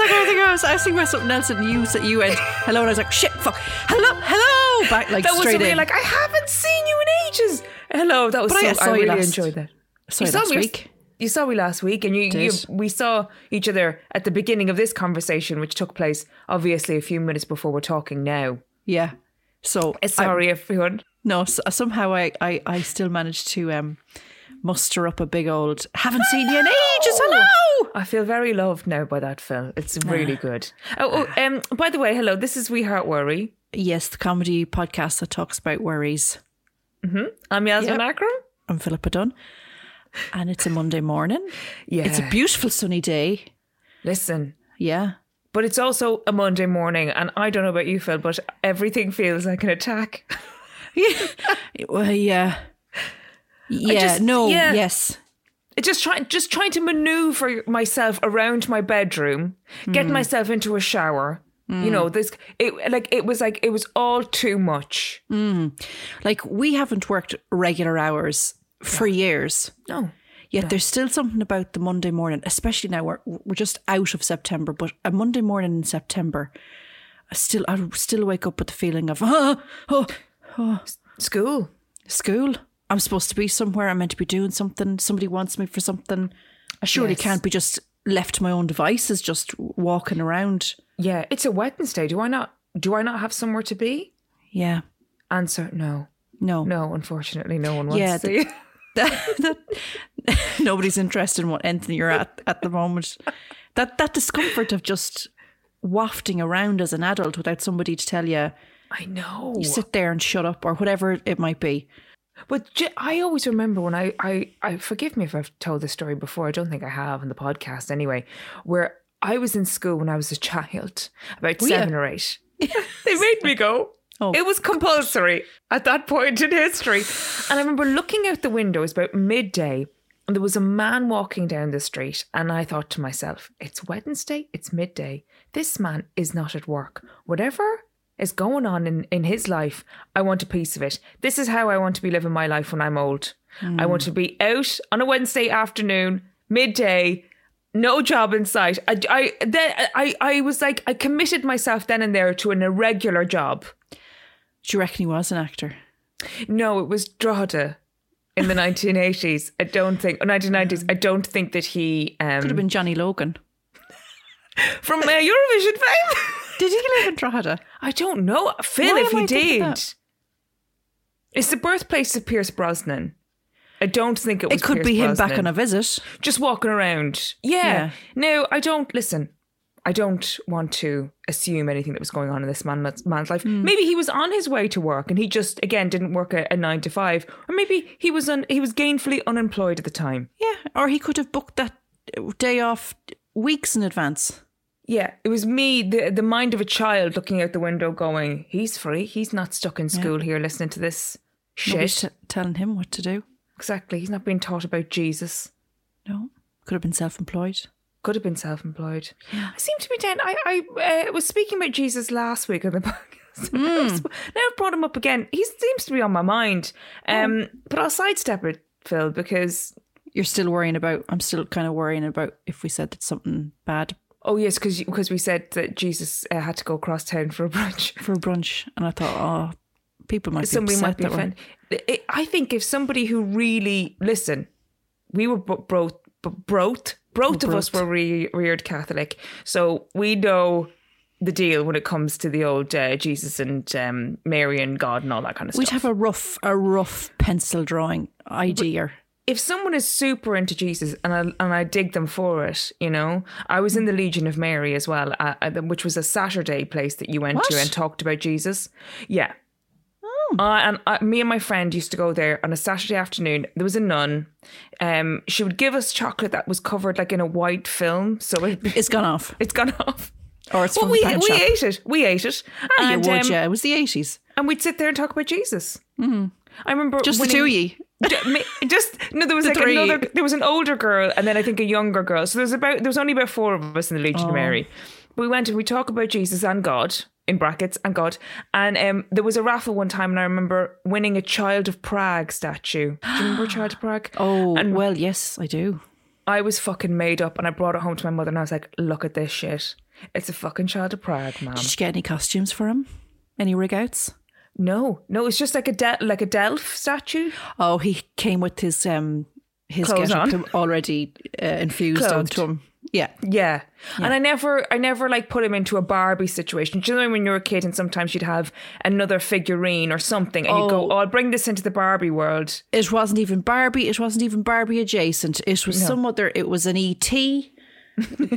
Like I think I was I was something else and you said you went hello and I was like shit fuck hello hello back like that was straight really in. like I haven't seen you in ages. Hello. That was But so. I I, really last- enjoyed that. saw you saw last me- week. You saw me last week, and you, you we saw each other at the beginning of this conversation, which took place obviously a few minutes before we're talking now. Yeah. So Uh, Sorry, everyone. No, s somehow I, I, I still managed to um, muster up a big old haven't seen you in ages. Hello. I feel very loved now by that film. It's really good. Oh, oh, um, by the way, hello. This is We Heart Worry. Yes, the comedy podcast that talks about worries. I'm Yasmine Yep. Akram. I'm Philippa Dunn, and it's a Monday morning. Yeah. It's a beautiful sunny day. Listen, Yeah. but it's also a Monday morning, and I don't know about you, Phil, but everything feels like an attack. yeah. Well, yeah. Yeah. just- no. yeah. Yes. Just trying, just trying to maneuver myself around my bedroom, get Hmm. myself into a shower. You know, this it like it was like it was all too much. Like we haven't worked regular hours for years. No, Yet there's still something about the Monday morning, especially now we're we're just out of September, but a Monday morning in September, I still I still wake up with the feeling of oh, oh school. school. I'm supposed to be somewhere. I'm meant to be doing something. Somebody wants me for something. I surely Yes. can't be just left to my own devices, just walking around. Yeah, it's a Wednesday. Do I not? Do I not have somewhere to be? Yeah, Answer: No, no, no. Unfortunately, no one wants Yeah, to see. that, that, nobody's interested in what anything you're at at the moment. That that discomfort of just wafting around as an adult without somebody to tell you I know. you sit there and shut up or whatever it might be. But j- I always remember when I, I, I forgive me if I've told this story before. I don't think I have on the podcast anyway. Where I was in school when I was a child, about Were seven or eight. they made me go. Oh. It was compulsory at that point in history. And I remember looking out the window, it was about midday, and there was a man walking down the street. And I thought to myself, it's Wednesday, it's midday. This man is not at work. Whatever is going on in, in his life, I want a piece of it. This is how I want to be living my life when I'm old. I want to be out on a Wednesday afternoon, midday, no job in sight. I, I, then I, I was like, I committed myself then and there to an irregular job. Do you reckon he was an actor? No, it was Drogheda in the 1980s. I don't think, 1990s. I don't think that he, Could have um, been Johnny Logan. from uh, Eurovision fame. Did he live in Drogheda? I don't know. Phil, Why if he did. It's the birthplace of Pierce Brosnan. I don't think it was It could Pierce be him Brosnan. back on a visit. just walking around. Yeah. Yeah. No, I don't listen. I don't want to assume anything that was going on in this man, man's life. Hmm. Maybe he was on his way to work and he just again didn't work a, a nine to five, or maybe he was un, he was gainfully unemployed at the time. Yeah, or he could have booked that day off weeks in advance. Yeah, it was me, the the mind of a child, looking out the window, going, "He's free. He's not stuck in school here listening to this shit." T- telling him what to do. exactly. He's not being taught about Jesus. No, could have been self-employed. Could have been self-employed. I seem to be down. I I uh, was speaking about Jesus last week on the podcast. now I've brought him up again. He seems to be on my mind. Um, but I'll sidestep it, Phil, because You're still worrying about. I'm still kind of worrying about if we said that something bad oh yes, because because we said that Jesus uh, had to go across town for a brunch. for a brunch, and I thought, oh, people might be somebody upset might be offended. I- I think if somebody who really listen, we were bo- both both both of us were re- reared Catholic, so we know the deal when it comes to the old uh, Jesus and um, Mary and God and all that kind of stuff. We'd have a rough, a rough pencil drawing idea. If someone is super into Jesus and I, and I dig them for it, you know, I was in the Legion of Mary as well, uh, uh, which was a Saturday place that you went What? to and talked about Jesus. Yeah. Uh, and me and my friend used to go there on a Saturday afternoon. There was a nun. Um, she would give us chocolate that was covered like in a white film, so it, It's gone off. it's gone off. Or it's Well, from we the we shop. ate it. We ate it. Ah, you and, would, um, yeah. It was the 80s. and we'd sit there and talk about Jesus. I remember Just the two of ye. Just no there was like three. another there was an older girl and then i think a younger girl so there was about there was only about four of us in the legion Oh. of mary we went and we talk about jesus and god in brackets and god and um there was a raffle one time and i remember winning a child of prague statue do you remember child of prague Oh, and well, yes, I do. i was fucking made up and i brought it home to my mother and i was like look at this shit it's a fucking child of prague mom Did you get any costumes for him? Any rig outs? No no it's just like a de- like a delph statue Oh, he came with his um his Clothes get on. already uh, infused Clothed. onto him. Yeah. Yeah. And I never I never like put him into a Barbie situation. Do you know when you're a kid and sometimes you'd have another figurine or something and you'd go, Oh. Oh, I'll bring this into the Barbie world. It wasn't even Barbie. It wasn't even Barbie adjacent. It was some other. It was an ET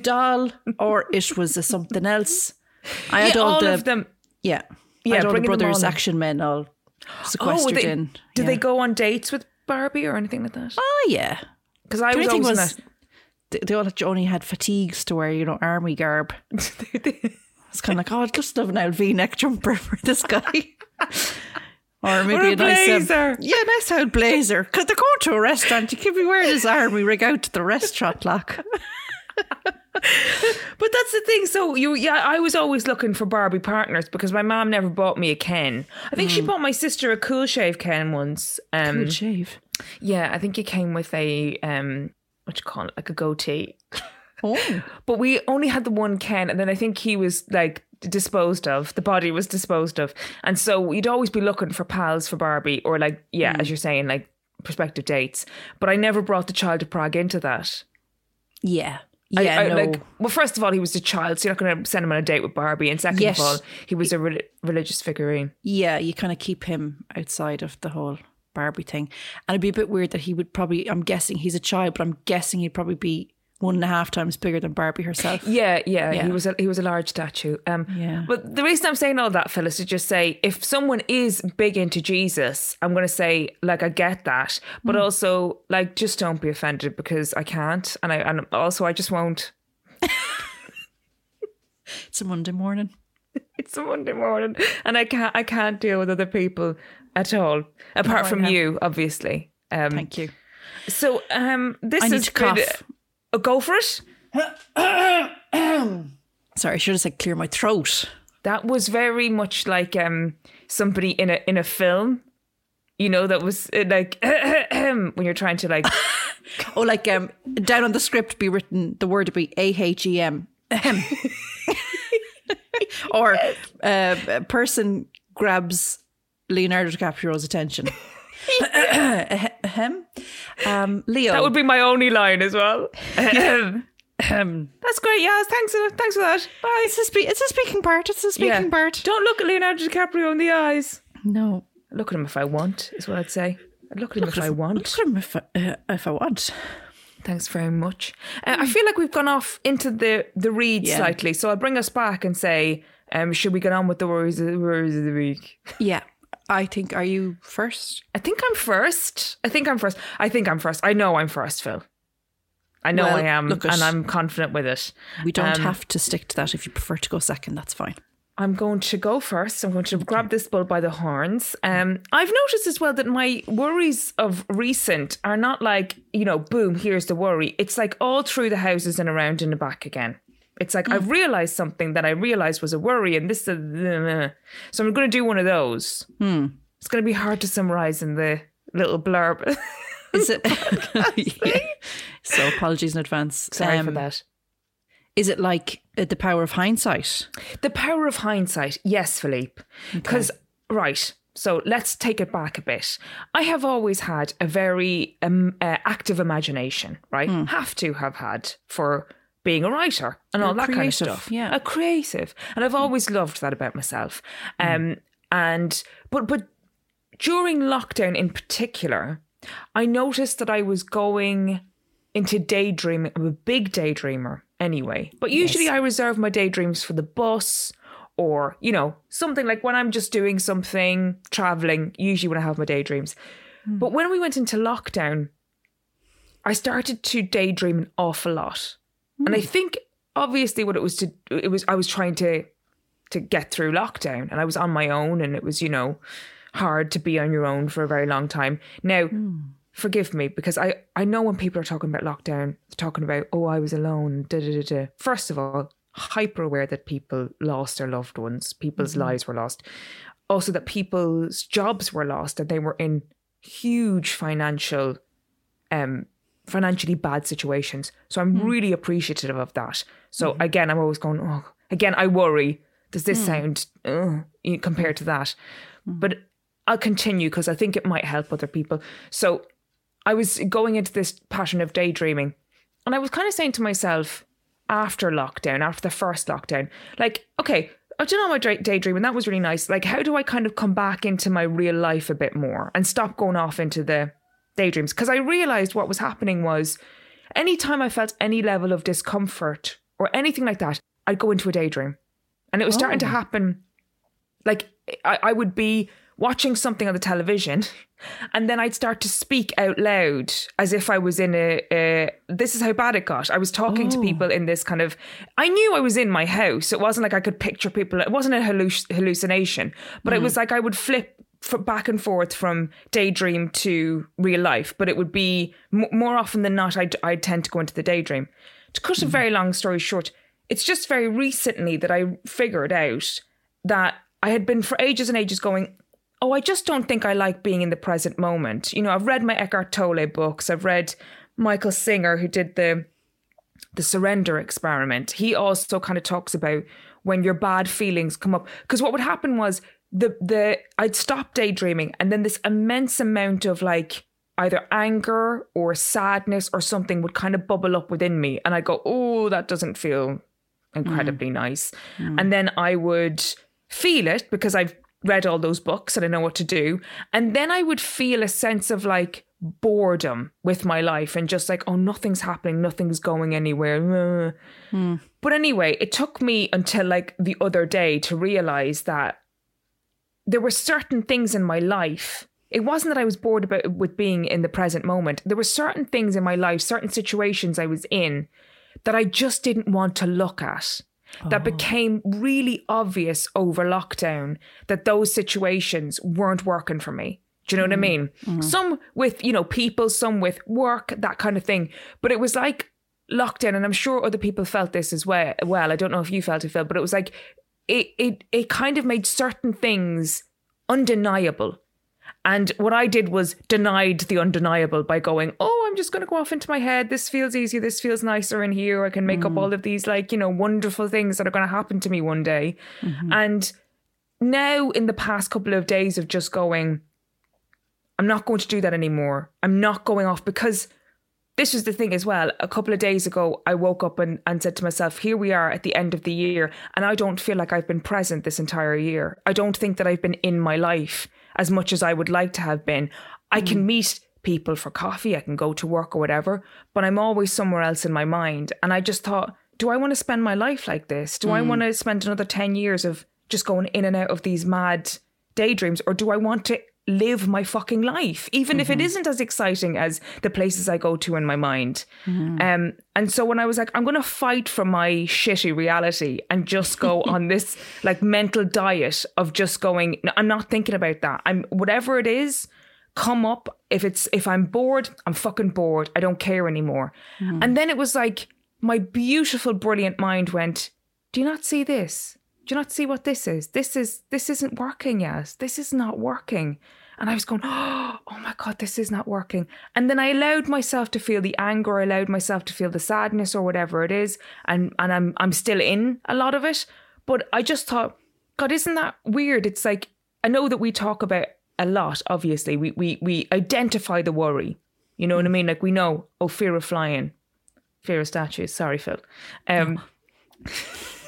doll, or it was a something else. I had Yeah, all, all the of them. yeah. Yeah, I the bringing them brothers action men all Oh, sequestered they, in. did yeah. they go on dates with Barbie or anything like that? Oh yeah. Because I The was always was they, they all only had fatigues to wear, you know, army garb. It's kind of like, oh, I'd just have an old V-neck jumper for this guy. Or maybe Or a a, nice um, blazer. yeah, nice old blazer. Because they're going to a restaurant. You could be wearing his army rig out to the restaurant, like. But that's the thing. So you, yeah, I was always looking for Barbie partners because my mom never bought me a Ken. I think she bought my sister a Cool Shave Ken once. Um, Good shave. yeah, I think it came with a um, what you call it, like a goatee. Oh. But we only had the one Ken, and then I think he was like disposed of. The body was disposed of, and so you'd always be looking for pals for Barbie, or like yeah, as you're saying, like prospective dates. But I never brought the child of Prague into that. Yeah. I- Yeah, I, no. like well, first of all, he was a child, so you're not going to send him on a date with Barbie, and second Yes. of all, he was a re- religious figurine. yeah, you kind of keep him outside of the whole Barbie thing. And it'd be a bit weird that he would probably, I'm guessing he's a child, but I'm guessing he'd probably be one and a half times bigger than Barbie herself. Yeah, yeah, Yeah. he was a he was a large statue. Um, Yeah. But the reason I'm saying all that, Phyllis, is to just say if someone is big into Jesus, I'm going to say like I get that, but Hmm. also like just don't be offended because I can't, and I and also I just won't. It's a Monday morning. It's a Monday morning, and I can't I can't deal with other people at all, apart I from you, obviously. Um, Thank you. so um, this I need is to cough. Oh, go for it. Sorry, I should have said clear my throat. That was very much like um somebody in a in a film. You know, that was uh, like when you're trying to like Oh, like um, down on the script be written the word would be A H E M. Ahem. or uh, a person grabs Leonardo DiCaprio's attention. Ahem. um, Leo. that would be my only line as well. Ahem. That's great. Yeah, thanks. Thanks for that. Bye. It's a, spe- it's a speaking part. It's a speaking Yeah. part. Don't look at Leonardo DiCaprio in the eyes. No. Look at him if I want, is what I'd say. I'd look at him if I want. Look at him if I, uh, if I want. Thanks very much. Uh, I feel like we've gone off into the the read Yeah. slightly, so I'll bring us back and say, um, should we get on with the worries of the worries of the week? Yeah. I think, are you first? I think I'm first. I think I'm first. I think I'm first. I know I'm first, Phil. I know Well, I am, and I'm confident with it. We don't Um, have to stick to that. If you prefer to go second, that's fine. I'm going to go first. I'm going to grab this bull by the horns. Um, I've noticed as well that my worries of recent are not like, you know, boom, here's the worry. It's like all through the houses and around in the back again. It's like I've realized something that I realized was a worry, and this is. So I'm going to do one of those. It's going to be hard to summarize in the little blurb. Is it? Yeah. So apologies in advance. Sorry for Um, that. Is it like uh, the power of hindsight? The power of hindsight. Yes, Philippe. Because, right. So let's take it back a bit. I have always had a very um, uh, active imagination, right? Have to have had for being a writer and all a that kind of stuff. yeah. A creative. And I've mm. always loved that about myself. Mm. Um and but but during lockdown in particular, I noticed that I was going into daydreaming. I'm a big daydreamer anyway. But usually I reserve my daydreams for the bus or, you know, something like when I'm just doing something, traveling, usually when I have my daydreams. Mm. But when we went into lockdown, I started to daydream an awful lot. And I think obviously what it was to it was I was trying to to get through lockdown and I was on my own and it was, you know, hard to be on your own for a very long time. Now, forgive me because I I know when people are talking about lockdown, talking about oh I was alone. Da, da, da, da. First of all, hyper aware that people lost their loved ones, people's lives were lost. Also that people's jobs were lost and they were in huge financial um financially bad situations. So I'm really appreciative of that. So again, I'm always going, oh, again, I worry. Does this sound uh, compared to that? But I'll continue because I think it might help other people. So I was going into this pattern of daydreaming, and I was kind of saying to myself after lockdown, after the first lockdown, like, okay, I've done all my day- daydreaming. That was really nice. Like, how do I kind of come back into my real life a bit more and stop going off into the daydreams? Because I realized what was happening was anytime I felt any level of discomfort or anything like that, I'd go into a daydream. And it was starting to oh. happen like I, I would be watching something on the television and then I'd start to speak out loud as if I was in a, a this is how bad it got. I was talking to people oh. in this kind of I knew I was in my house. It wasn't like I could picture people. It wasn't a halluc- hallucination, but it mm-hmm. was like I would flip back and forth from daydream to real life, but it would be m- more often than not I'd, I'd tend to go into the daydream. To cut a hmm. very long story short, it's just very recently that I figured out that I had been for ages and ages going, oh, I just don't think I like being in the present moment. You know, I've read my Eckhart Tolle books. I've read Michael Singer, who did the the surrender experiment. He also kind of talks about when your bad feelings come up. Because what would happen was the the I'd stop daydreaming, and then this immense amount of like either anger or sadness or something would kind of bubble up within me, and I'd go, oh, that doesn't feel incredibly nice. And then I would feel it because I've read all those books and I know what to do. And then I would feel a sense of like boredom with my life and just like, oh, nothing's happening, nothing's going anywhere. Uh. But anyway, it took me until like the other day to realize that there were certain things in my life. It wasn't that I was bored about with being in the present moment. There were certain things in my life, certain situations I was in that I just didn't want to look at. That oh. became really obvious over lockdown that those situations weren't working for me. Do you know what I mm-hmm. mean? Mm-hmm. Some with, you know, people, some with work, that kind of thing. But it was like lockdown, and I'm sure other people felt this as well. Well, I don't know if you felt it, Phil, but it was like it it it kind of made certain things undeniable. And what I did was denied the undeniable by going, oh, I'm just going to go off into my head. This feels easier. This feels nicer in here. I can make up mm. all of these, like, you know, wonderful things that are going to happen to me one day. Mm-hmm. And now, in the past couple of days of just going, I'm not going to do that anymore. I'm not going off because this was the thing as well. A couple of days ago, I woke up and, and said to myself, here we are at the end of the year, and I don't feel like I've been present this entire year. I don't think that I've been in my life as much as I would like to have been. I can mm. meet people for coffee, I can go to work or whatever, but I'm always somewhere else in my mind. And I just thought, do I want to spend my life like this? Do I mm. want to spend another 10 years of just going in and out of these mad daydreams, or do I want to live my fucking life, even if it mm-hmm. isn't as exciting as the places I go to in my mind. Mm-hmm. Um, and so when I was like, I'm going to fight for my shitty reality and just go on this like mental diet of just going, "No, I'm not thinking about that. I'm whatever it is, come up. If it's if I'm bored, I'm fucking bored. I don't care anymore. Mm-hmm. And then it was like my beautiful, brilliant mind went, Do you not see this? Do you not see what this is? This is this isn't working, yes. This is not working. And I was going, oh my God, this is not working. And then I allowed myself to feel the anger, I allowed myself to feel the sadness or whatever it is. And and I'm I'm still in a lot of it. But I just thought, God, isn't that weird? It's like I know that we talk about a lot, obviously. We we we identify the worry. You know what I mean? Like we know, oh, fear of flying. fear of statues. Sorry, Phil. Um,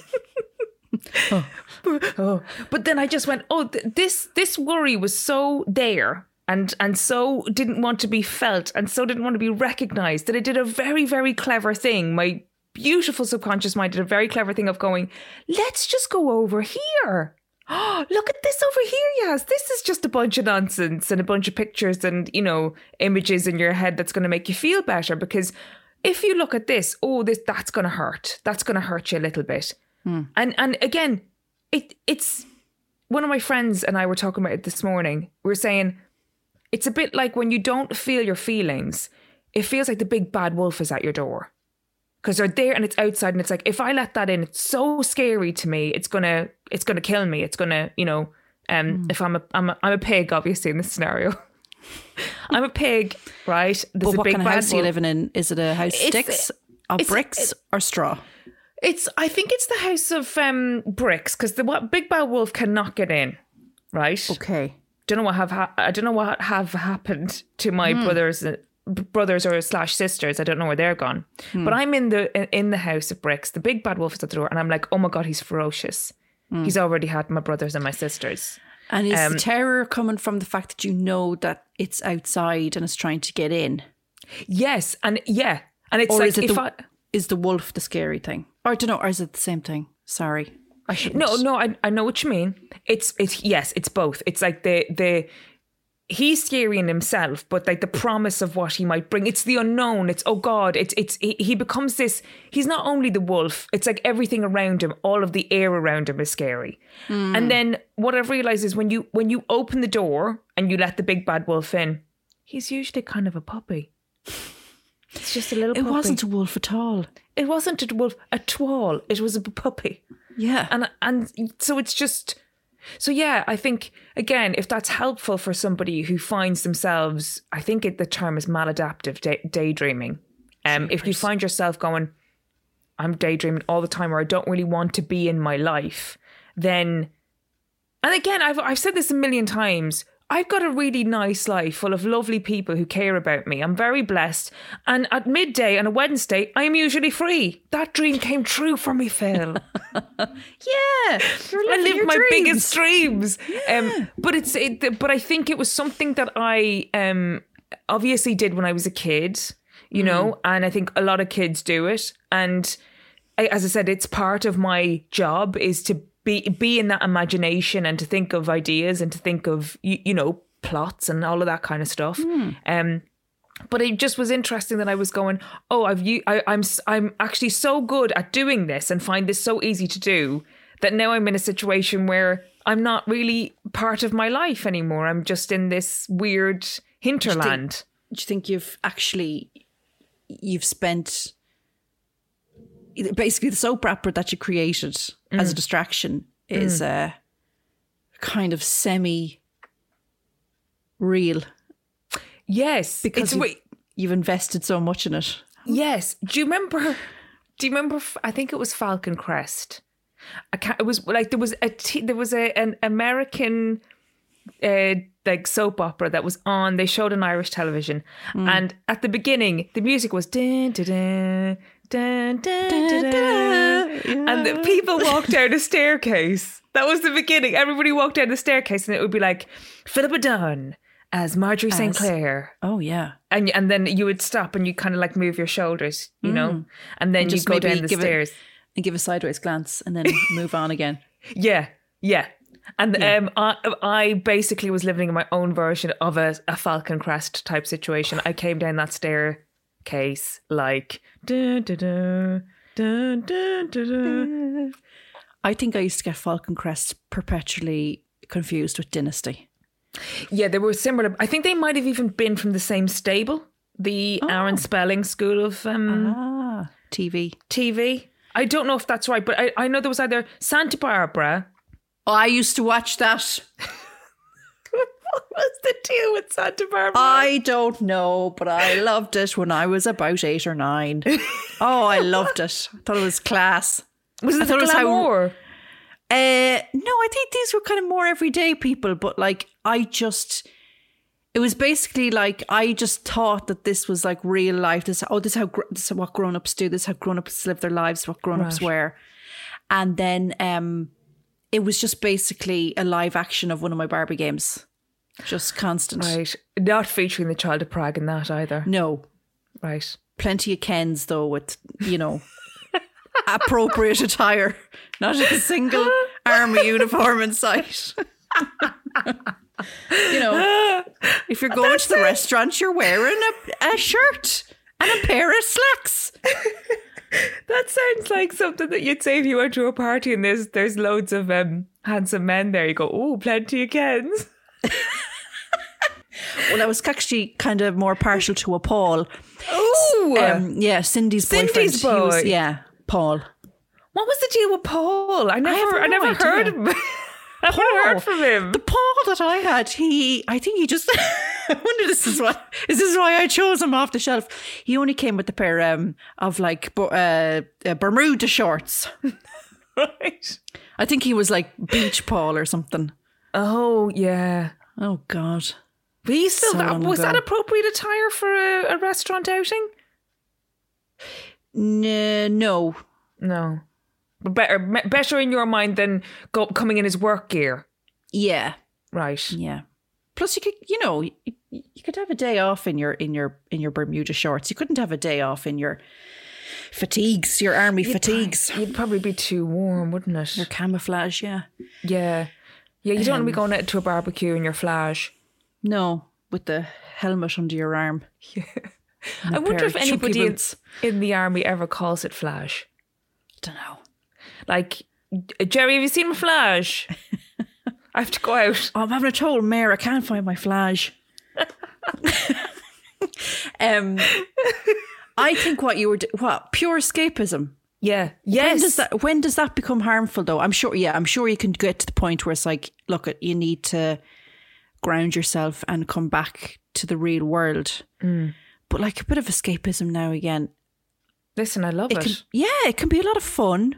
oh. But then I just went, oh, th- this this worry was so there and and so didn't want to be felt and so didn't want to be recognized that it did a very very clever thing. My beautiful subconscious mind did a very clever thing of going, let's just go over here. Oh, look at this over here, yes. This is just a bunch of nonsense and a bunch of pictures and, you know, images in your head that's going to make you feel better because if you look at this, oh, this that's going to hurt. That's going to hurt you a little bit. And and again, it it's one of my friends and I were talking about it this morning. We are saying it's a bit like when you don't feel your feelings, it feels like the big bad wolf is at your door. Because they're there and it's outside and it's like if I let that in, it's so scary to me. It's gonna it's gonna kill me. It's gonna, you know, um if I'm a I'm a, I'm a pig, obviously, in this scenario. I'm a pig, right? There's But a what big kind of house are you living in? Is it a house It's- sticks, of it's- bricks, it- or straw? It's I think it's the house of um bricks because the what big bad wolf cannot get in, right? Okay. don't know what have ha- I don't know what have happened to my brothers uh, brothers or slash sisters. I don't know where they're gone. But I'm in the in- the house of bricks. The big bad wolf is at the door, and I'm like, oh my god, he's ferocious. He's already had my brothers and my sisters. And is Um, the terror coming from the fact that you know that it's outside and it's trying to get in? Yes, and yeah, and it's Or like is it if the, I is the wolf the scary thing? Or I don't know, or is it the same thing? Sorry. I shouldn't. No, no, I, I know what you mean. It's it's yes, it's both. It's like the the he's scary in himself, but like the promise of what he might bring. It's the unknown. It's oh god. It's it's he, he becomes this. He's not only the wolf. It's like everything around him. All of the air around him is scary. Hmm. And then what I've realized is when you when you open the door and you let the big bad wolf in, he's usually kind of a puppy. It's just a little. It puppy. wasn't a wolf at all. It wasn't a wolf at all. It was a puppy Yeah. and and so it's just so yeah i think again if that's helpful for somebody who finds themselves i think it, the term is maladaptive day, daydreaming um if you find yourself going i'm daydreaming all the time or i don't really want to be in my life then and again i've i've said this a million times I've got a really nice life full of lovely people who care about me. I'm very blessed. And at midday on a Wednesday, I am usually free. That dream came true for me, Phil. yeah. I lived my biggest dreams. Um, but it's it, but I think it was something that I um obviously did when I was a kid, you know, and I think a lot of kids do it. And I, as I said, it's part of my job is to be be in that imagination and to think of ideas and to think of you, you know plots and all of that kind of stuff. Um, but it just was interesting that I was going, oh, I've you, I, I'm I'm actually so good at doing this and find this so easy to do that now I'm in a situation where I'm not really part of my life anymore. I'm just in this weird hinterland. Do you think you've actually you've spent basically the soap opera that you created as a mm. distraction mm. is a kind of semi real Yes, because you've, wait, you've invested so much in it. yes. Do you remember? Do you remember? I think it was Falcon Crest. I can't, it was like there was a t- there was a an American uh, like soap opera that was on. They showed on Irish television, mm. and at the beginning, the music was dun, dun, dun, dun, dun, dun, dun, and the people walked down a staircase. That was the beginning. Everybody walked down the staircase, and it would be like Philippa Dunn as Marjorie St. Clair. Oh yeah, And and then you would stop and you kind of like move your shoulders, you know, and then you just go down the it- stairs. and give a sideways glance and then move on again. Yeah, yeah. And um, I, I basically was living in my own version of a, a Falcon Crest type situation. I came down that staircase like. I think I used to get Falcon Crest perpetually confused with Dynasty. yeah, they were similar. I think they might have even been from the same stable, the Aaron Spelling School of um, Ah, TV. TV. I don't know if that's right, but I, I know there was either Santa Barbara. Oh, I used to watch that. What was the deal with Santa Barbara? I don't know, but I loved it when I was about eight or nine. oh, I loved it. I thought it was class. was I it thought it was how- glamour? Uh, no, I think these were kind of more everyday people, but like I just, It was basically like I just thought that this was like real life. This oh, this is how this is what grown ups do. This is how grown ups live their lives. What grown ups Right. wear, and then um, it was just basically a live action of one of my Barbie games, just constant. Right. Not featuring the child of Prague in that either. No, Right. plenty of Kens though with you know appropriate attire, not a single army uniform in sight. you know, if you're going to the restaurant, you're wearing a, a shirt and a pair of slacks. That sounds like something that you'd say if you went to a party and there's there's loads of um, handsome men there. You go, oh, plenty of Kens. Well, I was actually kind of more partial to a Paul. Oh, Um, yeah, Cindy's boyfriend. Cindy's was- boy. yeah, Paul. what was the deal with Paul? I never, I, no never idea. heard. Of, I never heard from him. The Paul that I had, he, I think he just. I wonder this is what is this why I chose him off the shelf. He only came with a pair um, of like uh, uh, Bermuda shorts. right. I think he was like Beach Paul or something. Oh yeah. Oh God. But he still So that, was that appropriate attire for a, a restaurant outing? No. No. But better, better in your mind than go, coming in his work gear. Yeah. Right. Yeah. Plus, you could, you know, you, you could have a day off in your in your in your Bermuda shorts. You couldn't have a day off in your fatigues, your army fatigues, You'd probably be too warm, wouldn't it? your camouflage. Yeah. Yeah. Yeah, you don't want to be Um, going out to a barbecue in your flash. No, with the helmet under your arm. Yeah. I wonder if anybody in, in the army ever calls it flash. I don't know. Like, Jerry, have you seen my flash? I have to go out. Oh, I'm having a total mare. I can't find my flash. um, I think what you were do- what pure escapism. Yeah. Yes. When does that when does that become harmful though? I'm sure yeah, I'm sure you can get to the point where it's like, look, you need to ground yourself and come back to the real world. Mm. But like a bit of escapism now again. Listen, I love it. It can, yeah, it can be a lot of fun.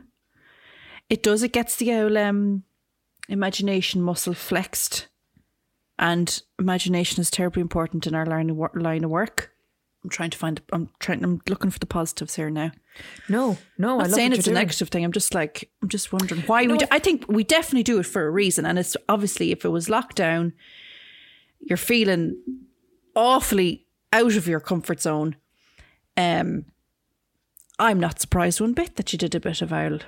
It does. It gets the old um, imagination muscle flexed, and imagination is terribly important in our line of, line of work. I'm trying to find. I'm trying. I'm looking for the positives here now. no, no, I'm saying it's a doing. negative thing. I'm just like I'm just wondering why we. Do, I think we definitely do it for a reason, and it's obviously if it was lockdown, you're feeling awfully out of your comfort zone. Um, I'm not surprised one bit that you did a bit of owl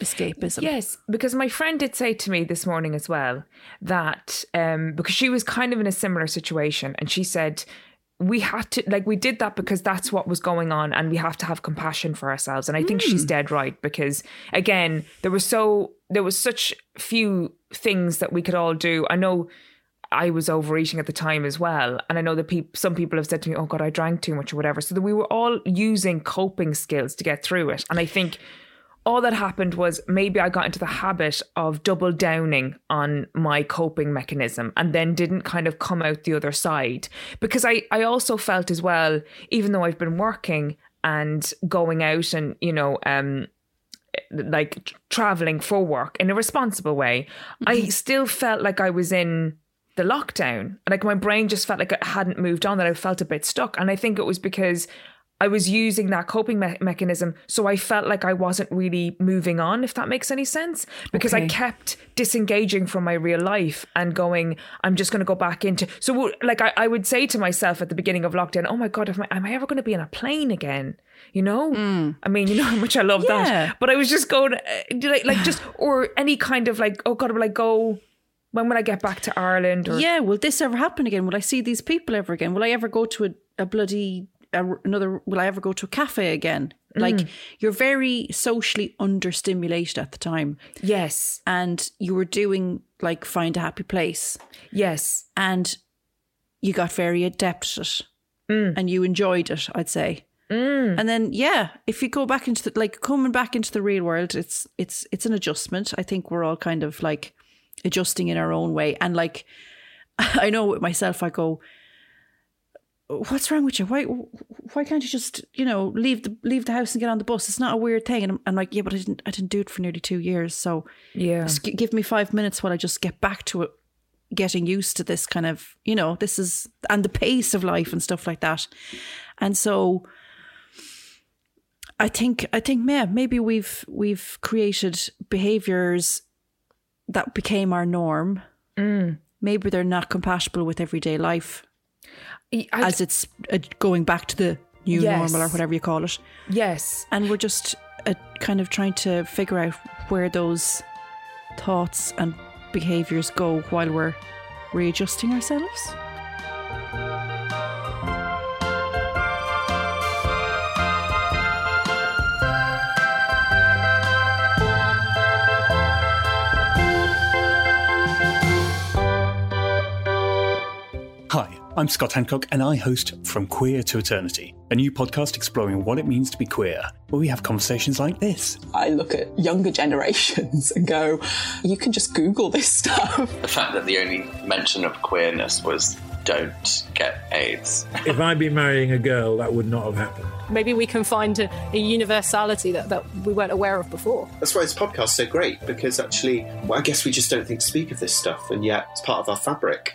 escapism. Yes, because my friend did say to me this morning as well that um, because she was kind of in a similar situation, and she said we had to like we did that because that's what was going on, and we have to have compassion for ourselves. And I think she's dead right because again, there was so there was such few things that we could all do. I know. I was overeating at the time as well, and I know that peop- some people have said to me, "Oh God, I drank too much" or whatever. So that we were all using coping skills to get through it, and I think all that happened was maybe I got into the habit of double downing on my coping mechanism and then didn't kind of come out the other side. Because I, I also felt as well, even though I've been working and going out and, you know, um, like traveling for work in a responsible way, I still felt like I was in the lockdown. Like my brain just felt like it hadn't moved on, that I felt a bit stuck. And I think it was because I was using that coping me- mechanism. So I felt like I wasn't really moving on, if that makes any sense, because I kept disengaging from my real life and going, I'm just going to go back into. So, like, I, I would say to myself at the beginning of lockdown, oh my God, am I, am I ever going to be in a plane again? You know? I mean, you know how much I love Yeah. that. But I was just going, uh, like, like, just, or any kind of like, oh God, will I go? When will I get back to Ireland? Or, Yeah, will this ever happen again? Will I see these people ever again? Will I ever go to a, a bloody a, another? Will I ever go to a cafe again? Like mm. you're very socially understimulated at the time, Yes. and you were doing like find a happy place, Yes. and you got very adept at it, mm. and you enjoyed it. I'd say. Mm. And then, yeah, if you go back into the, like coming back into the real world, it's it's it's an adjustment. I think we're all kind of like adjusting in our own way. And like, I know with myself, I go, "What's wrong with you? Why why can't you just you know leave the leave the house and get on the bus? It's not a weird thing." And I'm, I'm like, "Yeah, but I didn't I didn't do it for nearly two years. So Yeah. just give me five minutes while I just get back to it getting used to this kind of, you know, this is and the pace of life and stuff like that. And so I think I think yeah, maybe we've we've created behaviors that became our norm. Maybe they're not compatible with everyday life I- as it's uh, going back to the new Yes. normal or whatever you call it. yes. And we're just uh, kind of trying to figure out where those thoughts and behaviors go while we're readjusting ourselves. I'm Scott Hancock, and I host From Queer to Eternity, a new podcast exploring what it means to be queer, where we have conversations like this. I look at younger generations and go, you can just Google this stuff. the fact that the only mention of queerness was don't get AIDS. if I'd been marrying a girl, that would not have happened. maybe we can find a, a universality that, that we weren't aware of before. That's why this podcast's so great because actually, well, I guess we just don't think to speak of this stuff, and yet it's part of our fabric.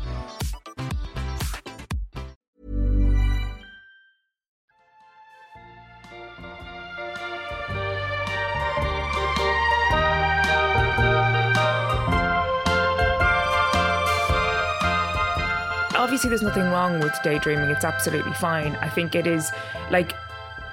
Obviously there's nothing wrong with daydreaming it's absolutely fine. I think it is like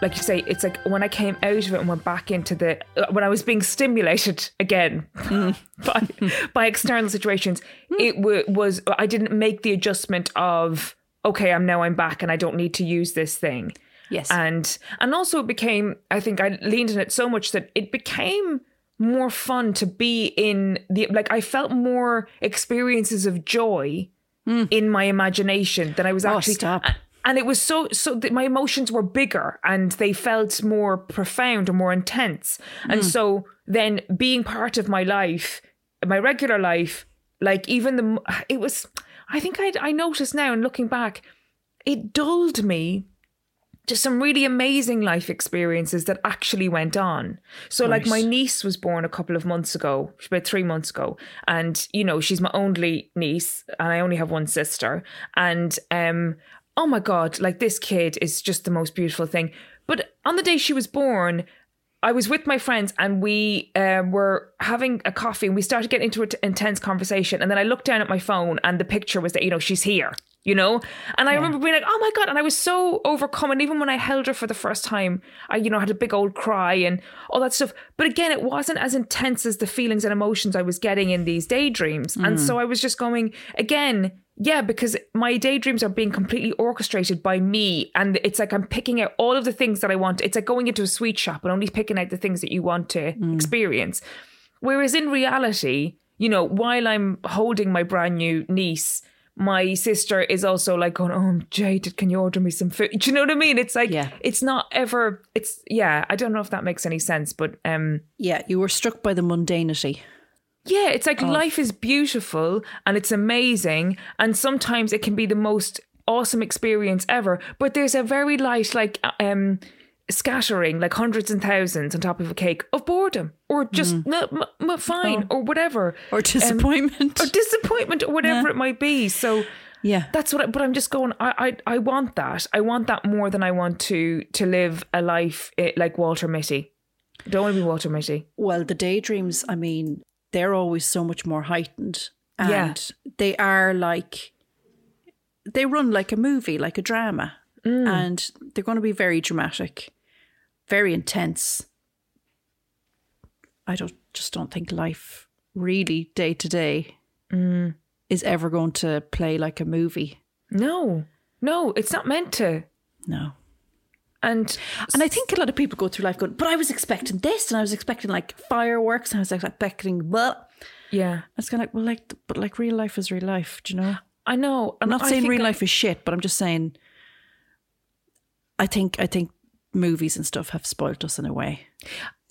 like you say it's like when i came out of it and went back into the uh, when i was being stimulated again by by external situations it w- was i didn't make the adjustment of okay i'm now i'm back and i don't need to use this thing. Yes. and and also it became i think i leaned in it so much that it became more fun to be in the like i felt more experiences of joy Mm. in my imagination than i was Oh, actually stop. and it was so so that my emotions were bigger and they felt more profound and more intense. And mm. so then being part of my life my regular life like even the it was i think i i noticed now and looking back it dulled me to some really amazing life experiences that actually went on. So, like, my niece was born a couple of months ago, about three months ago, and you know she's my only niece, and I only have one sister. And um, oh my god, like this kid is just the most beautiful thing. But on the day she was born, I was with my friends and we uh, were having a coffee and we started getting into an intense conversation. And then I looked down at my phone and the picture was that, you know, she's here, you know? And I remember being like, oh my God. And I was so overcome. And even when I held her for the first time, I, you know, had a big old cry and all that stuff. But again, it wasn't as intense as the feelings and emotions I was getting in these daydreams. And mm. so I was just going, again, yeah, because my daydreams are being completely orchestrated by me. And it's like I'm picking out all of the things that I want. It's like going into a sweet shop and only picking out the things that you want to mm. experience. Whereas in reality, you know, while I'm holding my brand new niece, my sister is also like going, Oh, I'm jaded. Can you order me some food? Do you know what I mean? It's like, Yeah. it's not ever, it's, yeah, I don't know if that makes any sense, but um, Yeah, you were struck by the mundanity. Yeah, it's like life is beautiful and it's amazing, and sometimes it can be the most awesome experience ever. But there's a very light, like, um, scattering, like hundreds and thousands on top of a cake of boredom, or just no, m- m- fine, or whatever, Or Um, disappointment. or disappointment, or whatever it might be. So. yeah. That's what. I, but I'm just going. I, I I want that. I want that more than I want to to live a life eh, like Walter Mitty. Don't want to be Walter Mitty. Well, the daydreams, I mean, they're always so much more heightened. And Yeah. they are like, they run like a movie, like a drama. And they're going to be very dramatic, very intense. I don't just don't think life really day to day mm. is ever going to play like a movie. No, no, it's not meant to. No. And And I think a lot of people go through life going, but I was expecting this and I was expecting like fireworks and I was expecting, but yeah, it's kind of like, well, like, but like real life is real life, do you know? I know. I'm not I saying real I- life is shit, but I'm just saying, I think, I think movies and stuff have spoilt us in a way.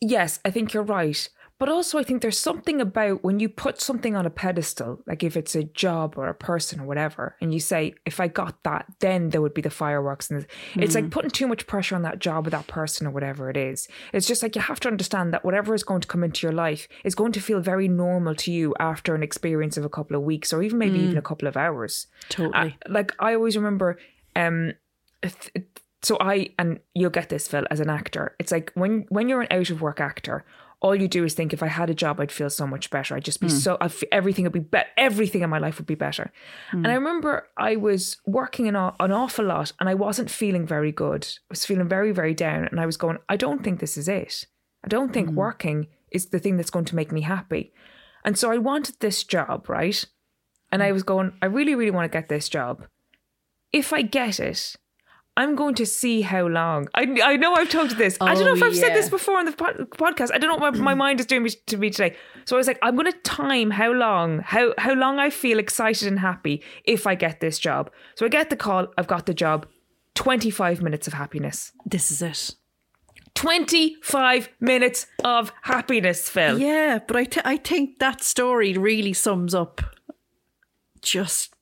Yes, I think you're right. But also, I think there's something about when you put something on a pedestal, like if it's a job or a person or whatever, and you say, if I got that, then there would be the fireworks. And it's like putting too much pressure on that job or that person or whatever it is. It's just like you have to understand that whatever is going to come into your life is going to feel very normal to you after an experience of a couple of weeks or even maybe even a couple of hours. Totally. Uh, like I always remember, um, th- so I and you'll get this, Phil, as an actor. It's like when when you're an out of work actor, all you do is think if I had a job, I'd feel so much better. I'd just be hmm. so I'd, everything would be better. Everything in my life would be better. Hmm. And I remember I was working an, an awful lot, and I wasn't feeling very good. I was feeling very very down, and I was going, I don't think this is it. I don't think hmm. working is the thing that's going to make me happy. And so I wanted this job, right? And I was going, I really, really want to get this job. If I get it, I'm going to see how long. I, I know I've told you this. I don't know Oh, if I've said this before on the pod- podcast. I don't know what my, my mind is doing me- to me today. So I was like, I'm going to time how long, how how long I feel excited and happy if I get this job. So I get the call. I've got the job. 25 minutes of happiness. This is it. 25 minutes of happiness, Phil. Yeah, but I, th- I think that story really sums up just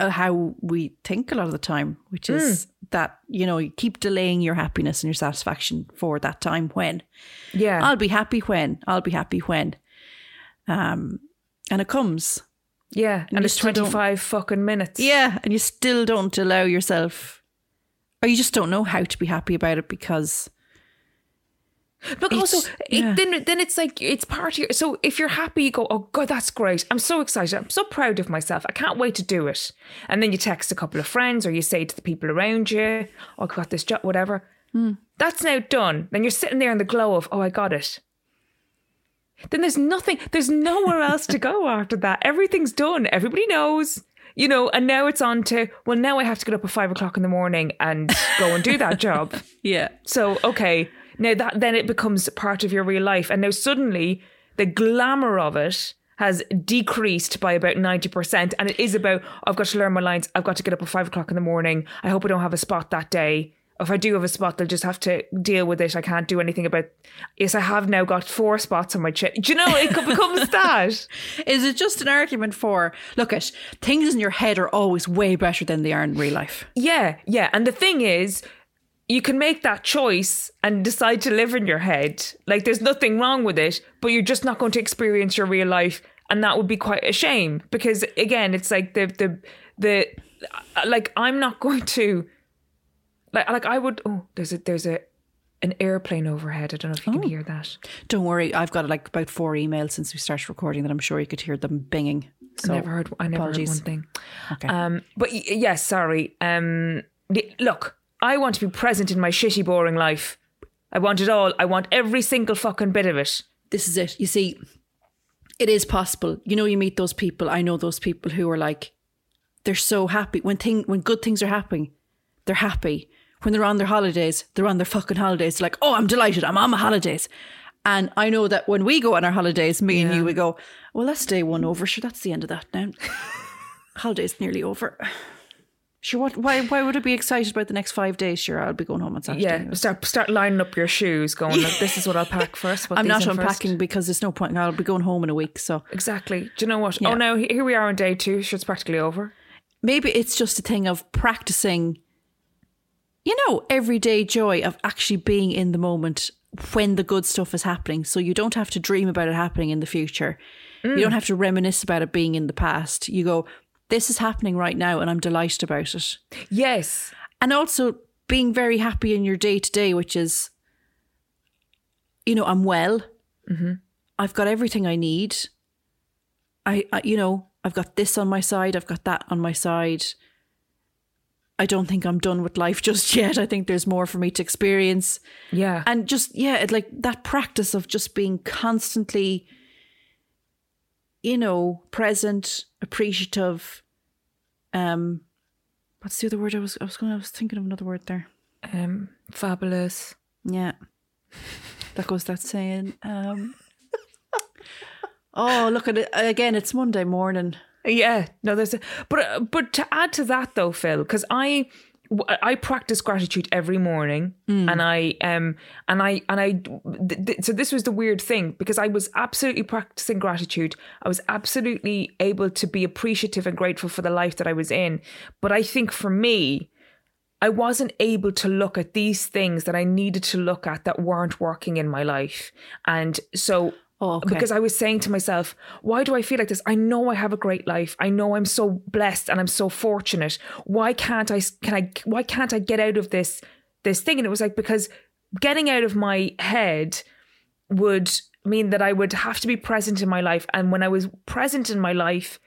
how we think a lot of the time, which is that, you know, you keep delaying your happiness and your satisfaction for that time when. Yeah. I'll be happy when. I'll be happy when. Um, and it comes. yeah. And you it's 25 fucking minutes. Yeah, and you still don't allow yourself, or you just don't know how to be happy about it because But also, It's- it, yeah. then then it's like it's part of your. So if you're happy, you go, "Oh God, that's great! I'm so excited! I'm so proud of myself! I can't wait to do it." And then you text a couple of friends, or you say to the people around you, "Oh, I got this job, whatever." Hmm. That's now done. Then you're sitting there in the glow of, "Oh, I got it." Then there's nothing. There's nowhere else to go after that. Everything's done. Everybody knows. You know, and now it's on to well. Now I have to get up at five o'clock in the morning and go and do that job. yeah, So okay, now that then it becomes part of your real life, and now suddenly the glamour of it has decreased by about ninety percent, and it is about I've got to learn my lines. I've got to get up at five o'clock in the morning. I hope I don't have a spot that day. If I do have a spot, they'll just have to deal with it. I can't do anything about. Yes, I have now got four spots on my chin. Do you know it becomes that? is it just an argument for look at things in your head are always way better than they are in real life? Yeah, yeah. And the thing is, you can make that choice and decide to live in your head. Like there's nothing wrong with it, but you're just not going to experience your real life. And that would be quite a shame because again, it's like the the the like I'm not going to like like I would oh there's a there's a an airplane overhead. I don't know if you can hear that. Don't worry, I've got like about four emails since we started recording that I'm sure you could hear them binging. So I never heard I never apologies. heard one thing. Okay. Um, but yes, sorry. Um, the- look, I want to be present in my shitty, boring life. I want it all. I want every single fucking bit of it. this is it. You see, it is possible. You know, you meet those people. I know those people who are like, they're so happy when thing when good things are happening. They're happy when they're on their holidays. They're on their fucking holidays. Like, oh, I'm delighted. I'm on my holidays. And I know that when we go on our holidays, me and you, we go, well, that's day one over. Sure, that's the end of that now. Holiday's nearly over. Sure, what? Why? Why would I be excited about the next five days? Sure, I'll be going home on Saturday. Yeah, anyway. start start lining up your shoes, going. "Look, This is what I'll pack first. I'm not in first." unpacking because there's no point. I'll be going home in a week, so Exactly. Do you know what? Oh, yeah. Oh no, here we are on day two. Sure, it's practically over. maybe it's just a thing of practicing. You know, everyday joy of actually being in the moment when the good stuff is happening. So you don't have to dream about it happening in the future. You mm. don't have to reminisce about it being in the past. You go, this is happening right now, and I'm delighted about it. Yes. and also being very happy in your day to day, which is, you know, I'm well. Mm-hmm. I've got everything I need. I, I, you know, I've got this on my side. I've got that on my side. I don't think I'm done with life just yet. I think there's more for me to experience. Yeah. And just, yeah, it, like that practice of just being constantly, you know, present, appreciative. Um, what's the other word I was I was going I was thinking of another word there. um, fabulous. Yeah. That goes that saying. Um Oh, look at it again, it's Monday morning. Yeah, no, there's a, but uh, but to add to that though, Phil, because I I practice gratitude every morning, and I um and I and I th- th- so this was the weird thing because I was absolutely practicing gratitude. I was absolutely able to be appreciative and grateful for the life that I was in, but I think for me. I wasn't able to look at these things that I needed to look at that weren't working in my life. And so Oh, okay. because I was saying to myself, why do I feel like this? I know I have a great life. I know I'm so blessed and I'm so fortunate. Why can't I can I why can't I get out of this this thing? And it was like because getting out of my head would mean that I would have to be present in my life and when I was present in my life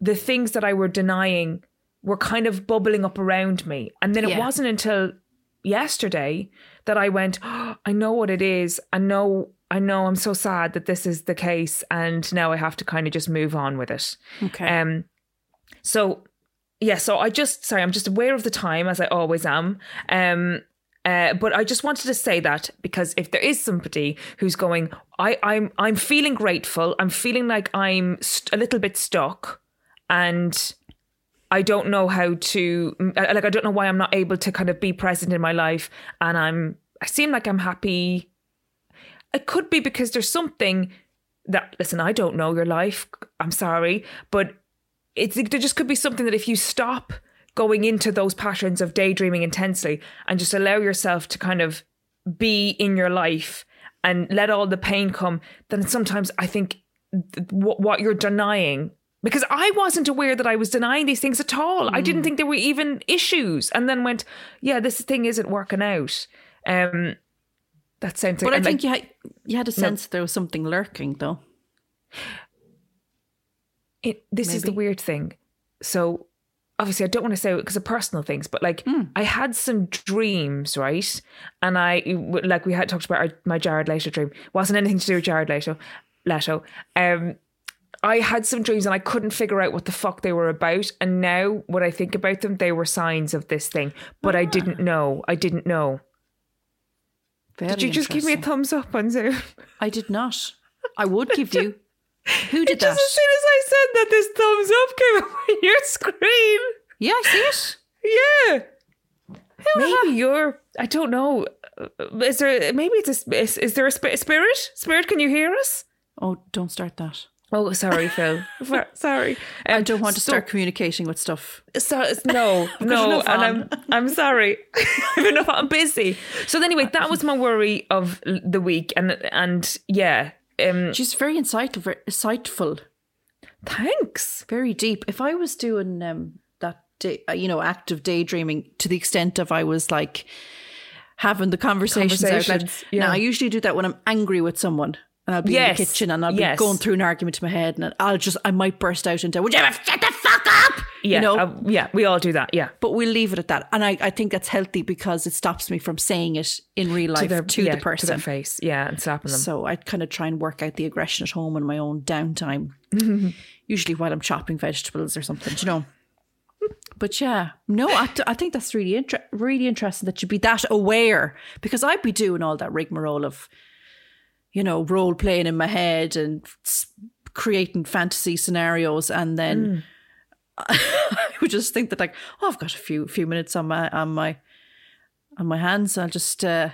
the things that I were denying were kind of bubbling up around me. And then it wasn't until yesterday that I went, oh, I know what it is. I know, I know I'm so sad that this is the case. And now I have to kind of just move on with it. Okay. Um, so yeah, so I just sorry, I'm just aware of the time as I always am. Um, uh, but I just wanted to say that because if there is somebody who's going, I, I'm I'm feeling grateful. I'm feeling like I'm st- a little bit stuck, and I don't know how to uh, like. I don't know why I'm not able to kind of be present in my life, and I'm. I seem like I'm happy. It could be because there's something that listen. I don't know your life. I'm sorry, but it's there just could be something that if you stop going into those patterns of daydreaming intensely and just allow yourself to kind of be in your life and let all the pain come, then sometimes I think th- what what you're denying. Because I wasn't aware that I was denying these things at all. I didn't think there were even issues, and then went, "Yeah, this thing isn't working out." Um, that sounds. but I think like- you had you had a sense there was something lurking though. it, this is the weird thing. So obviously, I don't want to say it because of personal things, but like Hmm. I had some dreams, right? And I like we had talked about our, my Jared Leto dream. wasn't anything to do with Jared Leto. Leto. Um, I had some dreams and I couldn't figure out what the fuck they were about. And now, when I think about them, they were signs of this thing, but I Ah. didn't know. I didn't know. Very Did you just give me a thumbs up on Zoom? I did not. I would give you. Who did Just that? as soon as I said that, this thumbs up came up on your screen. Yeah, I see it. Yeah. maybe you're. I don't know. Is there? Maybe it's a. Is, is there a sp- spirit? Spirit, can you hear us? Oh, don't start that. Oh, sorry, Phil. Sorry. I Um, don't want to so- start communicating with stuff. So, no, no, and. I'm I'm sorry. I've enough. I'm busy. So anyway, that was my worry of the week, and and yeah. Um, She's very insightful. Very insightful. thanks. Very deep. If I was doing um, that, day, uh, you know, active daydreaming to the extent of I was like having the conversations, out loud. Yeah. Now I usually do that when I'm angry with someone. And I'll be in Yes, the kitchen and I'll be yes. going through an argument in my head and I'll just, I might burst out into, would you ever shut the fuck up? Yeah, you know, uh, yeah, we all do that. Yeah, but we'll leave it at that. And I, I think that's healthy because it stops me from saying it in real life to, their- yeah, the person. to their face. Yeah, and slapping them. So I kind of try and work out the aggression at home in my own downtime, usually while I'm chopping vegetables or something, you know. But yeah, no, I, I think that's really inter- really interesting that you'd be that aware because I'd be doing all that rigmarole of, you know, role playing in my head and creating fantasy scenarios, and then I would just think that like, oh, I've got a few few minutes on my on my on my hands. I'll just uh,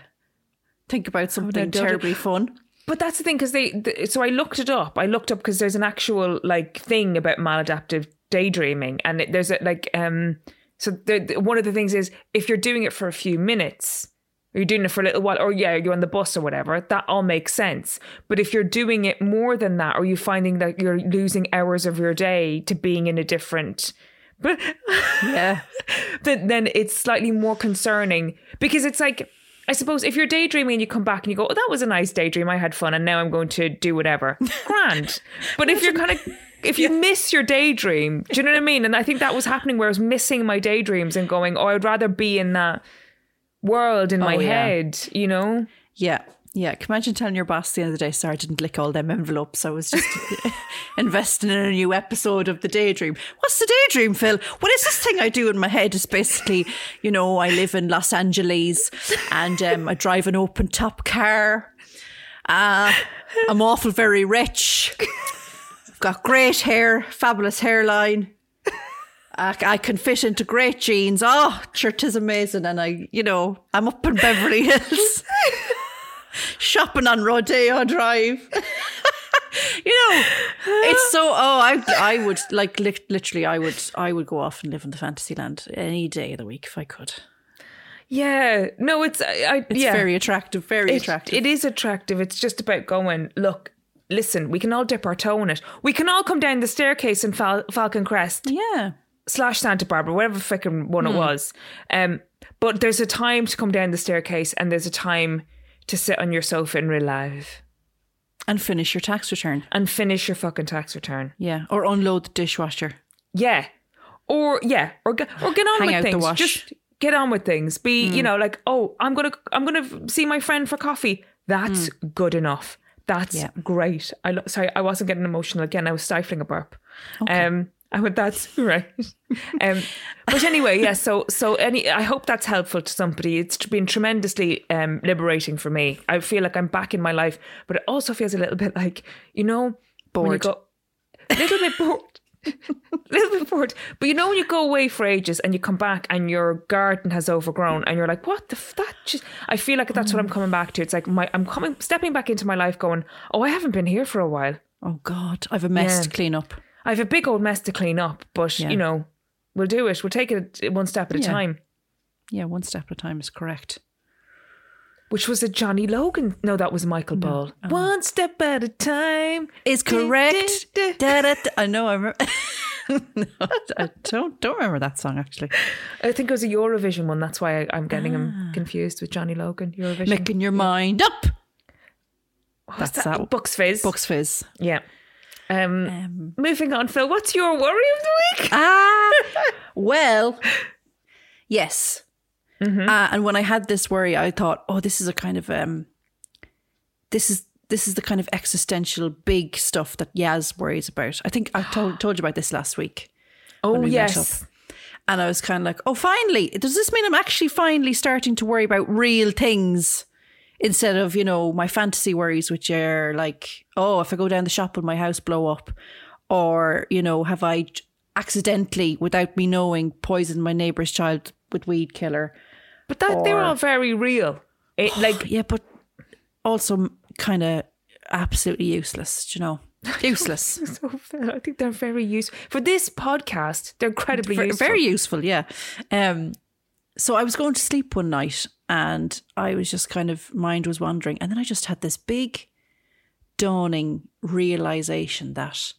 think about something terribly fun. But that's the thing because they. th so I looked it up. I looked up because there's an actual like thing about maladaptive daydreaming, and it, there's a like um. So the, the- one of the things is if you're doing it for a few minutes, or you're doing it for a little while, or yeah, you're on the bus or whatever, that all makes sense. But if you're doing it more than that, or you're finding that you're losing hours of your day to being in a different, but Yeah, then, then it's slightly more concerning because it's like I suppose if you're daydreaming and you come back and you go, "Oh, that was a nice daydream. I had fun, and now I'm going to do whatever." Grand. But if you're kind of if you miss your daydream, do you know what I mean? And I think that was happening where I was missing my daydreams and going, "Oh, I'd rather be in that world in my Oh, yeah. head," you know? yeah, yeah. Can you imagine telling your boss the end of the day, sorry, I didn't lick all them envelopes. I was just investing in a new episode of the daydream. What's the daydream, Phil? What is this thing I do in my head? It's basically, you know, I live in Los Angeles and um, I drive an open top car. Uh, I'm awful very rich. I've got great hair, fabulous hairline. I, I can fit into great jeans. Oh, church is amazing. And I, you know, I'm up in Beverly Hills shopping on Rodeo Drive. you know, it's so. Oh, I, I would like li- literally, I would, I would go off and live in the fantasy land any day of the week if I could. Yeah. No, it's I, I It's yeah. very attractive, very It- attractive. It is attractive. It's just about going, look, listen, we can all dip our toe in it. We can all come down the staircase in Fal- Falcon Crest yeah, slash Santa Barbara, whatever freaking one Hmm. it was. Um, but there's a time to come down the staircase and there's a time to sit on your sofa and relive and finish your tax return. and finish your fucking tax return. Yeah, or unload the dishwasher. Yeah. Or yeah, or get or get on Hang with things. Just get on with things. Be, Hmm. you know, like, oh, I'm going to I'm to see my friend for coffee. That's good enough. That's Hmm. Yeah. great. I lo- sorry, I wasn't getting emotional again. I was stifling a burp. Um I went that's right. um but anyway, yeah, so so any I hope that's helpful to somebody. It's been tremendously um liberating for me. I feel like I'm back in my life, but it also feels a little bit like, you know, when you go a little bit bored. a little bit bored. But you know when you go away for ages and you come back and your garden has overgrown and you're like, what the f- that just I feel like that's what I'm coming back to. It's like my I'm coming stepping back into my life going, Oh, I haven't been here for a while. Oh God, I've a mess Yeah. to clean up. I have a big old mess to clean up, but Yeah. you know, we'll do it. We'll take it one step at a Yeah. time. Yeah, one step at a time is correct. Which was a Johnny Logan. No, that was Michael Ball. Oh. One step at a time Is correct. Da, da, da. I know. I remember. no, I don't don't remember that song actually. I think it was a Eurovision one. That's why I, I'm getting him ah. confused with Johnny Logan. Eurovision. Making your mind up. What's that's that? that- Bucks Fizz. Bucks fizz. Yeah. Um, moving on, Phil. What's your worry of the week? Ah, well, yes. Uh, and when I had this worry, I thought, oh, this is a kind of um, this is this is the kind of existential big stuff that Yaz worries about. I think I told told you about this last week. Oh we yes. And I was kind of like, oh, finally, does this mean I'm actually finally starting to worry about real things instead of, you know, my fantasy worries, which are like, oh, if I go down the shop, will my house blow up? Or, you know, have I accidentally, without me knowing, poisoned my neighbour's child with weed killer? But that they're all very real. It, like Yeah, but also kind of absolutely useless, do you know? Useless. so I think they're very useful for this podcast. They're incredibly useful. Very useful, yeah. Um, so I was going to sleep one night and I was just kind of, mind was wandering. And then I just had this big dawning realization that,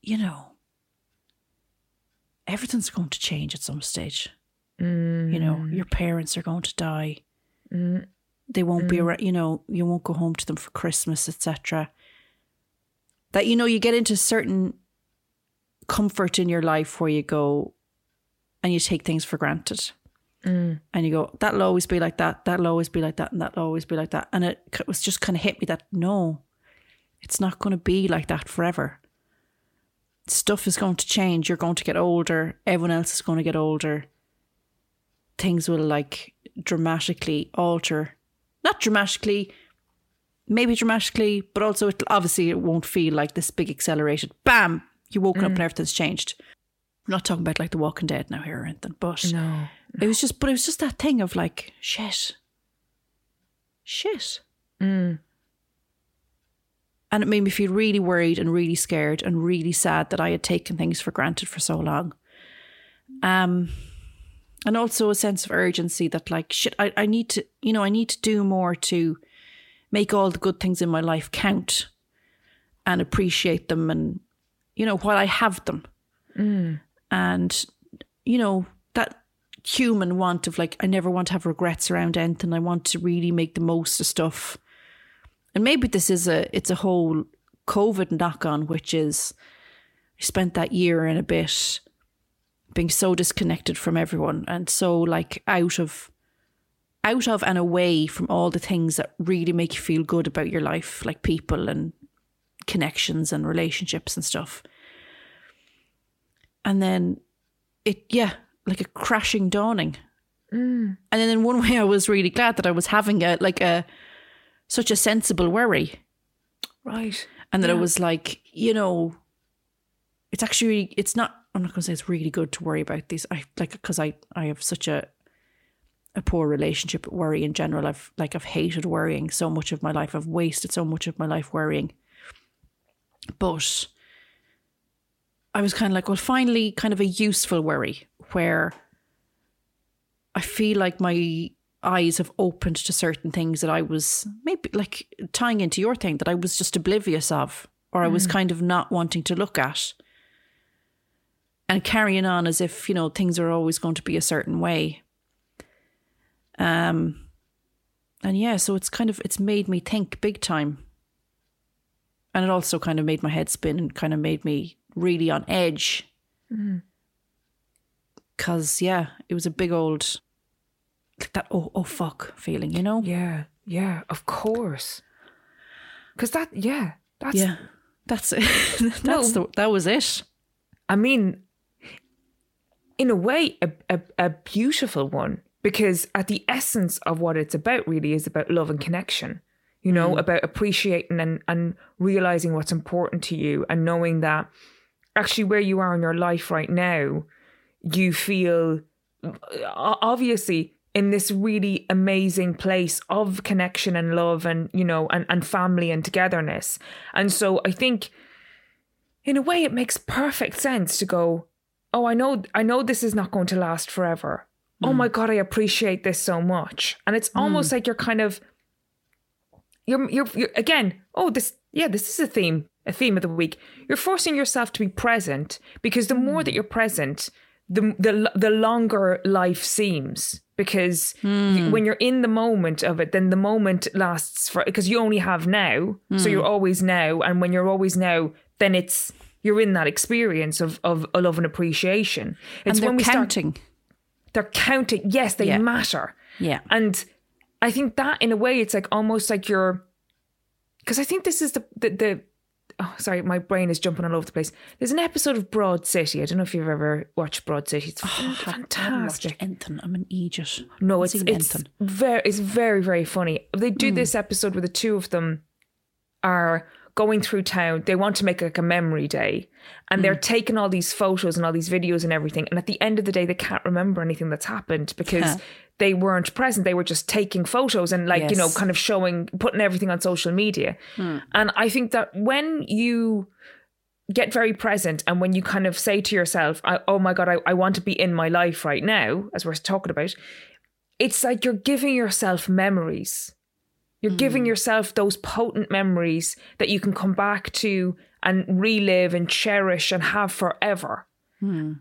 you know, everything's going to change at some stage. You know, mm. your parents are going to die. Mm. They won't be mm. around, you know, you won't go home to them for Christmas, etc. That, you know, you get into certain comfort in your life where you go and you take things for granted. Mm. And you go, that'll always be like that, that'll always be like that, and that'll always be like that. And it c- was just kind of hit me that no, it's not going to be like that forever. Stuff is going to change. You're going to get older. Everyone else is going to get older. Things will like dramatically alter. Not dramatically, maybe dramatically, but also it obviously it won't feel like this big accelerated bam, you woke up and mm. everything's changed. I'm not talking about like The Walking Dead now here or anything, but No. It was just, but it was just that thing of like, shit, shit. Mm. And it made me feel really worried and really scared and really sad that I had taken things for granted for so long. Um, and also a sense of urgency that like shit, I, I need to, you know, I need to do more to make all the good things in my life count and appreciate them and you know while I have them. And you know human want of like I never want to have regrets around anything. I want to really make the most of stuff. And maybe this is a it's a whole COVID knock on, which is I spent that year and a bit being so disconnected from everyone and so like out of out of and away from all the things that really make you feel good about your life, like people and connections and relationships and stuff. And then it, yeah, like a crashing dawning. Mm. And then in one way, I was really glad that I was having a like a such a sensible worry, Right. and that it was like, you know, it's actually it's not. I'm not going to say it's really good to worry about these. I like because I I have such a a poor relationship with worry in general. I've like I've hated worrying so much of my life. I've wasted so much of my life worrying. But I was kind of like, well, finally, kind of a useful worry where I feel like my eyes have opened to certain things that I was maybe like tying into your thing that I was just oblivious of, or I was kind of not wanting to look at. And carrying on as if, you know, things are always going to be a certain way. Um and yeah, so it's kind of it's made me think big time. And it also kind of made my head spin and kind of made me really on edge. Cause yeah, it was a big old like that oh oh fuck feeling, you know? Yeah. Yeah. Of course. Because that, yeah. That's, Yeah. That's it. That's the that was it. I mean, in a way, a, a, a beautiful one because at the essence of what it's about really is about love and connection. You know, mm. about appreciating and, and realizing what's important to you and knowing that actually where you are in your life right now, you feel obviously in this really amazing place of connection and love and, you know, and, and family and togetherness. And so I think in a way it makes perfect sense to go oh i know i know this is not going to last forever. Oh mm. my god i appreciate this so much. And it's mm. almost like you're kind of you're, you're you're again oh this yeah this is a theme a theme of the week. You're forcing yourself to be present because the more mm. that you're present the the the longer life seems because you- hmm. when you're in the moment of it then the moment lasts for because you only have now. So hmm. you're always now. And when you're always now then it's you're in that experience of of a love and appreciation. It's and they're when we start counting. they're counting. Yes they Yeah. matter. Yeah. and I think that in a way it's like almost like you're because I think this is the the, the oh sorry my brain is jumping all over the place. There's an episode of Broad City. I don't know if you've ever watched Broad City. It's oh, fantastic. Anything. I'm an idiot. No, it's it's anything. very it's very very funny. They do hmm. this episode where the two of them are going through town. They want to make like a memory day, and they're hmm. taking all these photos and all these videos and everything. And at the end of the day, they can't remember anything that's happened because. They weren't present. They were just taking photos and like you know, kind of showing, putting everything on social media. Hmm. And I think that when you get very present and when you kind of say to yourself I, oh my god I, I want to be in my life right now as we're talking about it's like you're giving yourself memories. You're giving hmm. yourself those potent memories that you can come back to and relive and cherish and have forever. A-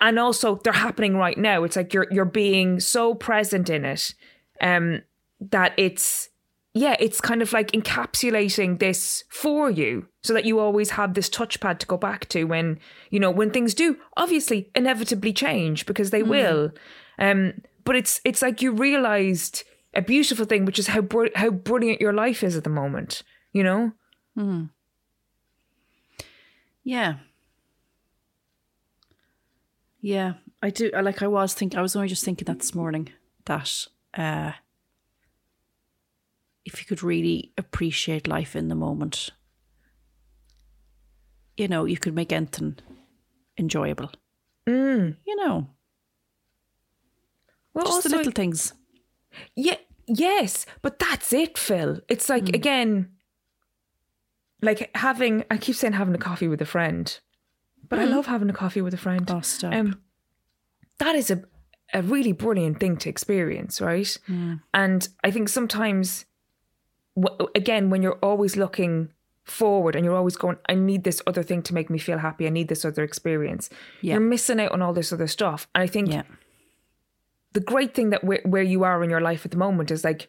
and also they're happening right now it's like you're you're being so present in it um that it's yeah, it's kind of like encapsulating this for you so that you always have this touchpad to go back to when, you know, when things do obviously inevitably change because they will. Um, but it's it's like you realized a beautiful thing, which is how br- how brilliant your life is at the moment, you know? Yeah. Yeah, I do. I Like I was thinking, I was only just thinking that this morning that uh, if you could really appreciate life in the moment, you know, you could make anything enjoyable. You know, Well, just the little things. Yeah, yes, but that's it, Phil. It's like Hmm. again, like having. I keep saying having a coffee with a friend, but I love having a coffee with a friend. Oh, stop. Um, that is a a really brilliant thing to experience, right? Hmm. And I think sometimes, w- again, when you're always looking forward and you're always going, I need this other thing to make me feel happy. I need this other experience. Yeah. You're missing out on all this other stuff. And I think Yeah. the great thing that where, where you are in your life at the moment is like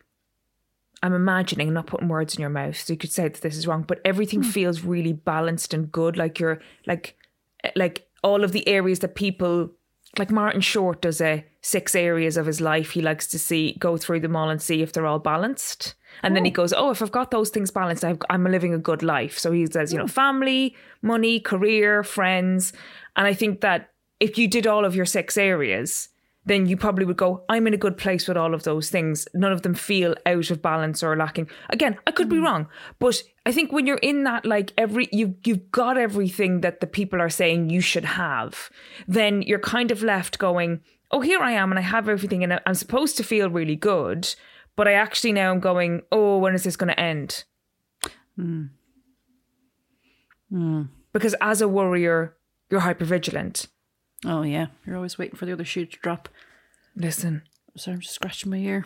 I'm imagining, not putting words in your mouth, so you could say that this is wrong, but everything feels really balanced and good. Like you're like like all of the areas that people like Martin Short does a six areas of his life. He likes to see go through them all and see if they're all balanced. And then he oh. goes, "Oh, if I've got those things balanced, I've, I'm living a good life." So he says, you know, hmm. family, money, career, friends, and I think that if you did all of your six areas, then you probably would go, I'm in a good place with all of those things. None of them feel out of balance or lacking. Again, I could be hmm. wrong, but I think when you're in that, like every you you've got everything that the people are saying you should have, then you're kind of left going, Oh, here I am and I have everything and I'm supposed to feel really good, but I actually now I'm going, Oh, when is this gonna end? Because as a warrior, you're hypervigilant. Oh yeah, you're always waiting for the other shoe to drop. Listen. Sorry, I'm just scratching my ear.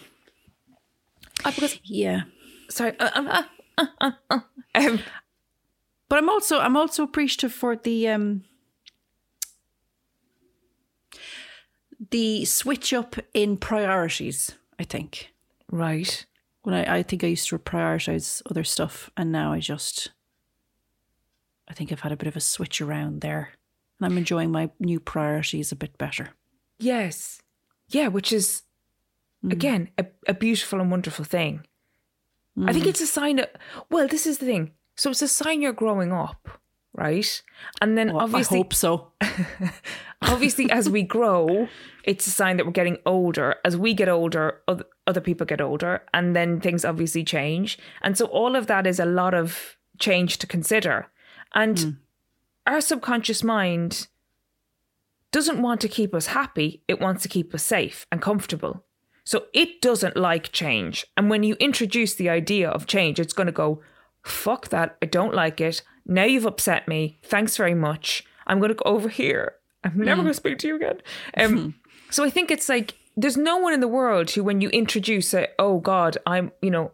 Uh, because Yeah, sorry, uh, uh, um, but I'm also I'm also appreciative for the um the switch up in priorities. I think right. when I, I think I used to prioritize other stuff, and now I just I think I've had a bit of a switch around there, and I'm enjoying my new priorities a bit better. Yes. Yeah, which is again a, a beautiful and wonderful thing. I think mm. it's a sign of well, this is the thing. So it's a sign you're growing up, right? And then Well, obviously I hope so. obviously as we grow, it's a sign that we're getting older. As we get older, other, other people get older, and then things obviously change. And so all of that is a lot of change to consider. And hmm. our subconscious mind doesn't want to keep us happy, it wants to keep us safe and comfortable. So it doesn't like change. And when you introduce the idea of change, it's going to go, fuck that. I don't like it. Now you've upset me. Thanks very much. I'm going to go over here. I'm never going to speak to you again. Um, so I think it's like there's no one in the world who, when you introduce it, oh God, I'm, you know,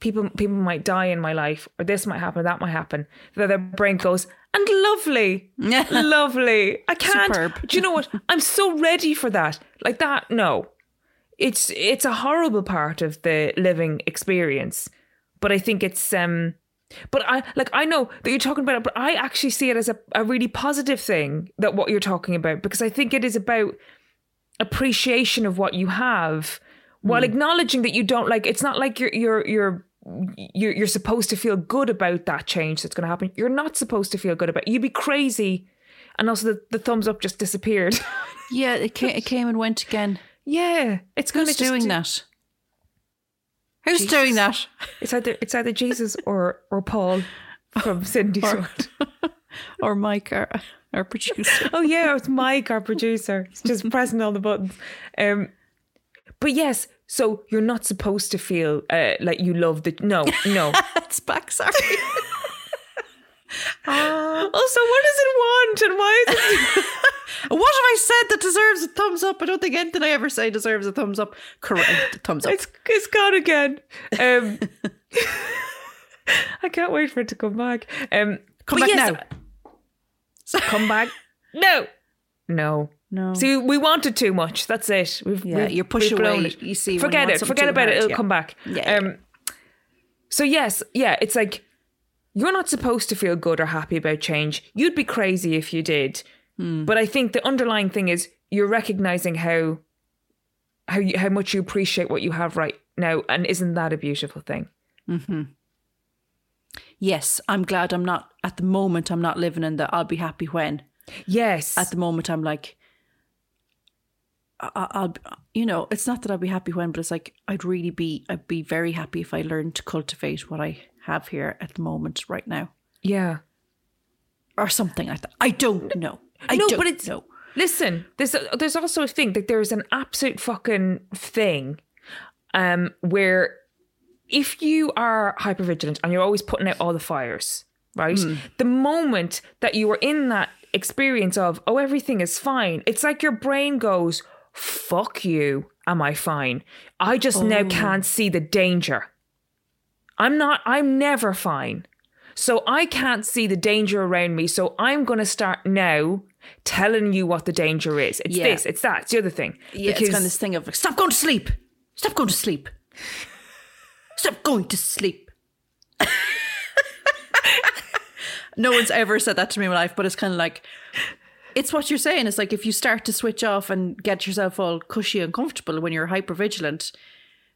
people people might die in my life, or this might happen, or that might happen. That their brain goes, and lovely, lovely. I can't. Superb. Do you know what? I'm so ready for that. Like that. No, it's it's a horrible part of the living experience. But I think it's um. But I like I know that you're talking about it, but I actually see it as a, a really positive thing that what you're talking about because I think it is about appreciation of what you have while acknowledging that you don't like it's not like you're you're you're you're, you're supposed to feel good about that change that's going to happen you're not supposed to feel good about it. you'd be crazy and also the, the thumbs up just disappeared Yeah, it came, it came and went again. Yeah it's going Who's doing that? Who's Jesus. doing that? it's either it's either jesus or or paul from cindy's world Or Mike, our, our producer. oh yeah, it's Mike, our producer. He's just pressing all the buttons. Um, but yes, so you're not supposed to feel uh, like you love the no, no. It's back, sorry. also, what does it want, and why is it? What have I said that deserves a thumbs up? I don't think anything I ever say deserves a thumbs up. Correct. Thumbs up. it's it's gone again. Um, I can't wait for it to come back. Um, Come but back yes, now. Come back. No, no. No. See, we wanted too much. That's it. We've, Yeah, we've, you push we've away. it. You see you forget it. Forget about it. It'll yeah. come back. Yeah, yeah, Um, so yes, yeah, it's like you're not supposed to feel good or happy about change. You'd be crazy if you did. Hmm. But I think the underlying thing is you're recognizing how how you, how much you appreciate what you have right now, and isn't that a beautiful thing? yes, I'm glad I'm not, at the moment, I'm not living in the I'll be happy when. Yes. At the moment, I'm like, I, I'll, you know, it's not that I'll be happy when, but it's like, I'd really be, I'd be very happy if I learned to cultivate what I have here at the moment right now. yeah. Or something like that. I don't know. I no, but it's know. Listen, there's there's also a thing that there's an absolute fucking thing, um, where if you are hypervigilant and you're always putting out all the fires, right? The moment that you are in that experience of oh everything is fine, it's like your brain goes, "Fuck you, am I fine?" I just now can't see the danger. I'm not. I'm never fine. So I can't see the danger around me. So I'm going to start now telling you what the danger is. It's Yeah. this, it's that, it's the other thing. Yeah, it's kind of this thing of like, stop going to sleep. Stop going to sleep. Stop going to sleep. no one's ever said that to me in my life, but it's kind of like, it's what you're saying. It's like if you start to switch off and get yourself all cushy and comfortable when you're hyper vigilant,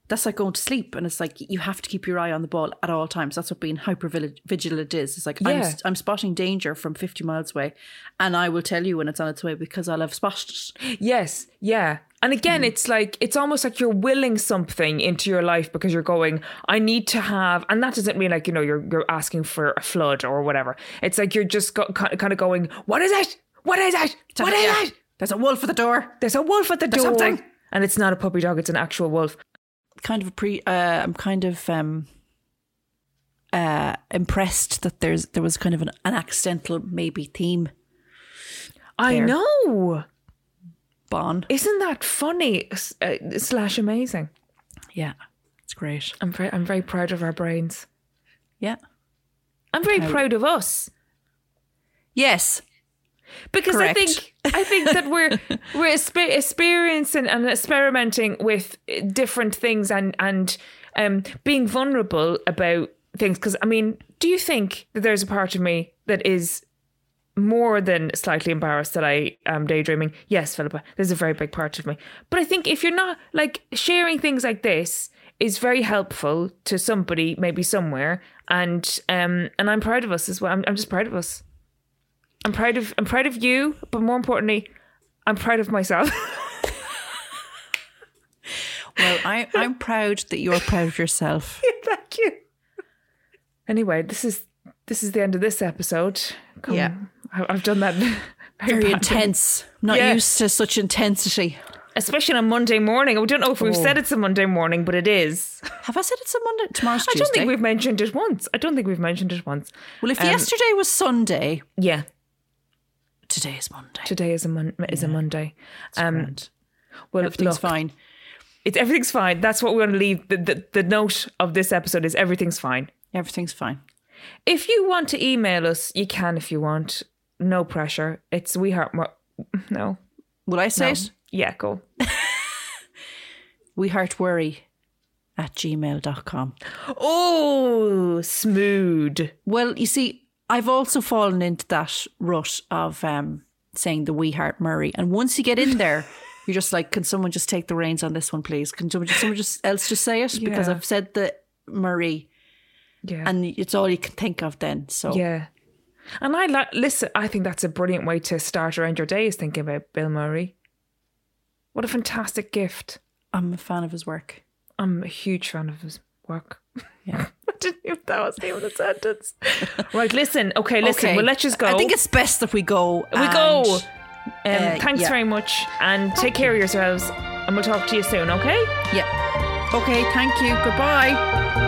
that's like going to sleep. And it's like you have to keep your eye on the ball at all times. That's what being hyper vigilant is. It's like I'm, I'm spotting danger from 50 miles away, and I will tell you when it's on its way because I'll have spotted it. Yes, yeah. And again, mm. it's like it's almost like you're willing something into your life because you're going, I need to have, and that doesn't mean like you know you're you're asking for a flood or whatever. It's like you're just go, kind of going, what is it? What is it? What is it? There's a wolf at the door. There's a wolf at the There's door, something. and it's not a puppy dog; it's an actual wolf. Kind of a pre uh, I'm kind of um uh impressed that there's there was kind of an, an accidental maybe theme I There. know. Bon. Isn't that funny uh, slash amazing? Yeah. It's great. I'm very, I'm very proud of our brains. Yeah. I'm very proud of us. Yes. Because Correct. I think I think that we're we're expe- experiencing and experimenting with different things and and um, being vulnerable about things. Because I mean, do you think that there's a part of me that is more than slightly embarrassed that I am daydreaming? Yes, Philippa, there's a very big part of me. But I think if you're not like sharing things like this is very helpful to somebody maybe somewhere and um and I'm proud of us as well. I'm, I'm just proud of us. I'm proud of I'm proud of you, but more importantly, I'm proud of myself. Well, I I'm proud that you're proud of yourself. Yeah, Thank you. Anyway, this is this is the end of this episode. Come, Yeah. I- I've done that very, Very intense. Not Yeah. used to such intensity. especially on a Monday morning. I don't know if we've Oh. said it's a Monday morning, but it is. Have I said it's a Monday? Tomorrow's Tuesday. I don't think we've mentioned it once. I don't think we've mentioned it once. well, if um, yesterday was Sunday, Yeah, today is Monday. today is a mon- is a Monday. Um, well, Everything's look, fine. It's everything's fine. That's what we want to leave. The, the the note of this episode is everything's fine. Everything's fine. If you want to email us, you can if you want. No pressure. It's we heart more. No. Will I say No. it? Yeah, go. We heart worry at gmail.com. Oh, smooth. Well, you see, I've also fallen into that rut of um, saying the We Heart Murray. And once you get in there, you're just like, can someone just take the reins on this one, please? Can someone just, someone just else just say it? Because Yeah. I've said the Murray Yeah. and it's all you can think of then. So yeah. And I like listen. I think that's a brilliant way to start around your day. Is thinking about Bill Murray. What a fantastic gift. I'm a fan of his work. I'm a huge fan of his work. Yeah. Didn't even that was even a sentence. right, listen. Okay, listen. Okay. Well, let's just go. I think it's best that we go. we and- go. Um, uh, thanks yeah. very much, and take care of yourselves. And we'll talk to you soon. Okay. Yeah. Okay, thank you. Goodbye.